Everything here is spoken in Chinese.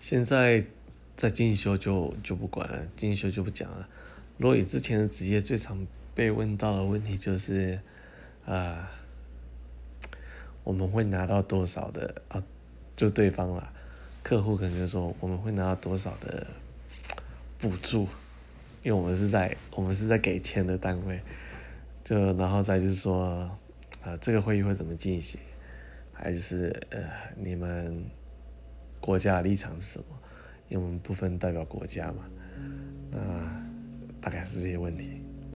现在在进修就就不管了，进修就不讲了。如果以之前的职业最常被问到的问题就是，啊，我们会拿到多少的啊？就对方啦，客户可能就说我们会拿到多少的补助，因为我们是在我们是在给钱的单位，就然后再就是说，啊，这个会议会怎么进行？还是呃，你们国家立场是什么？因为我们不分代表国家嘛，那大概是这些问题。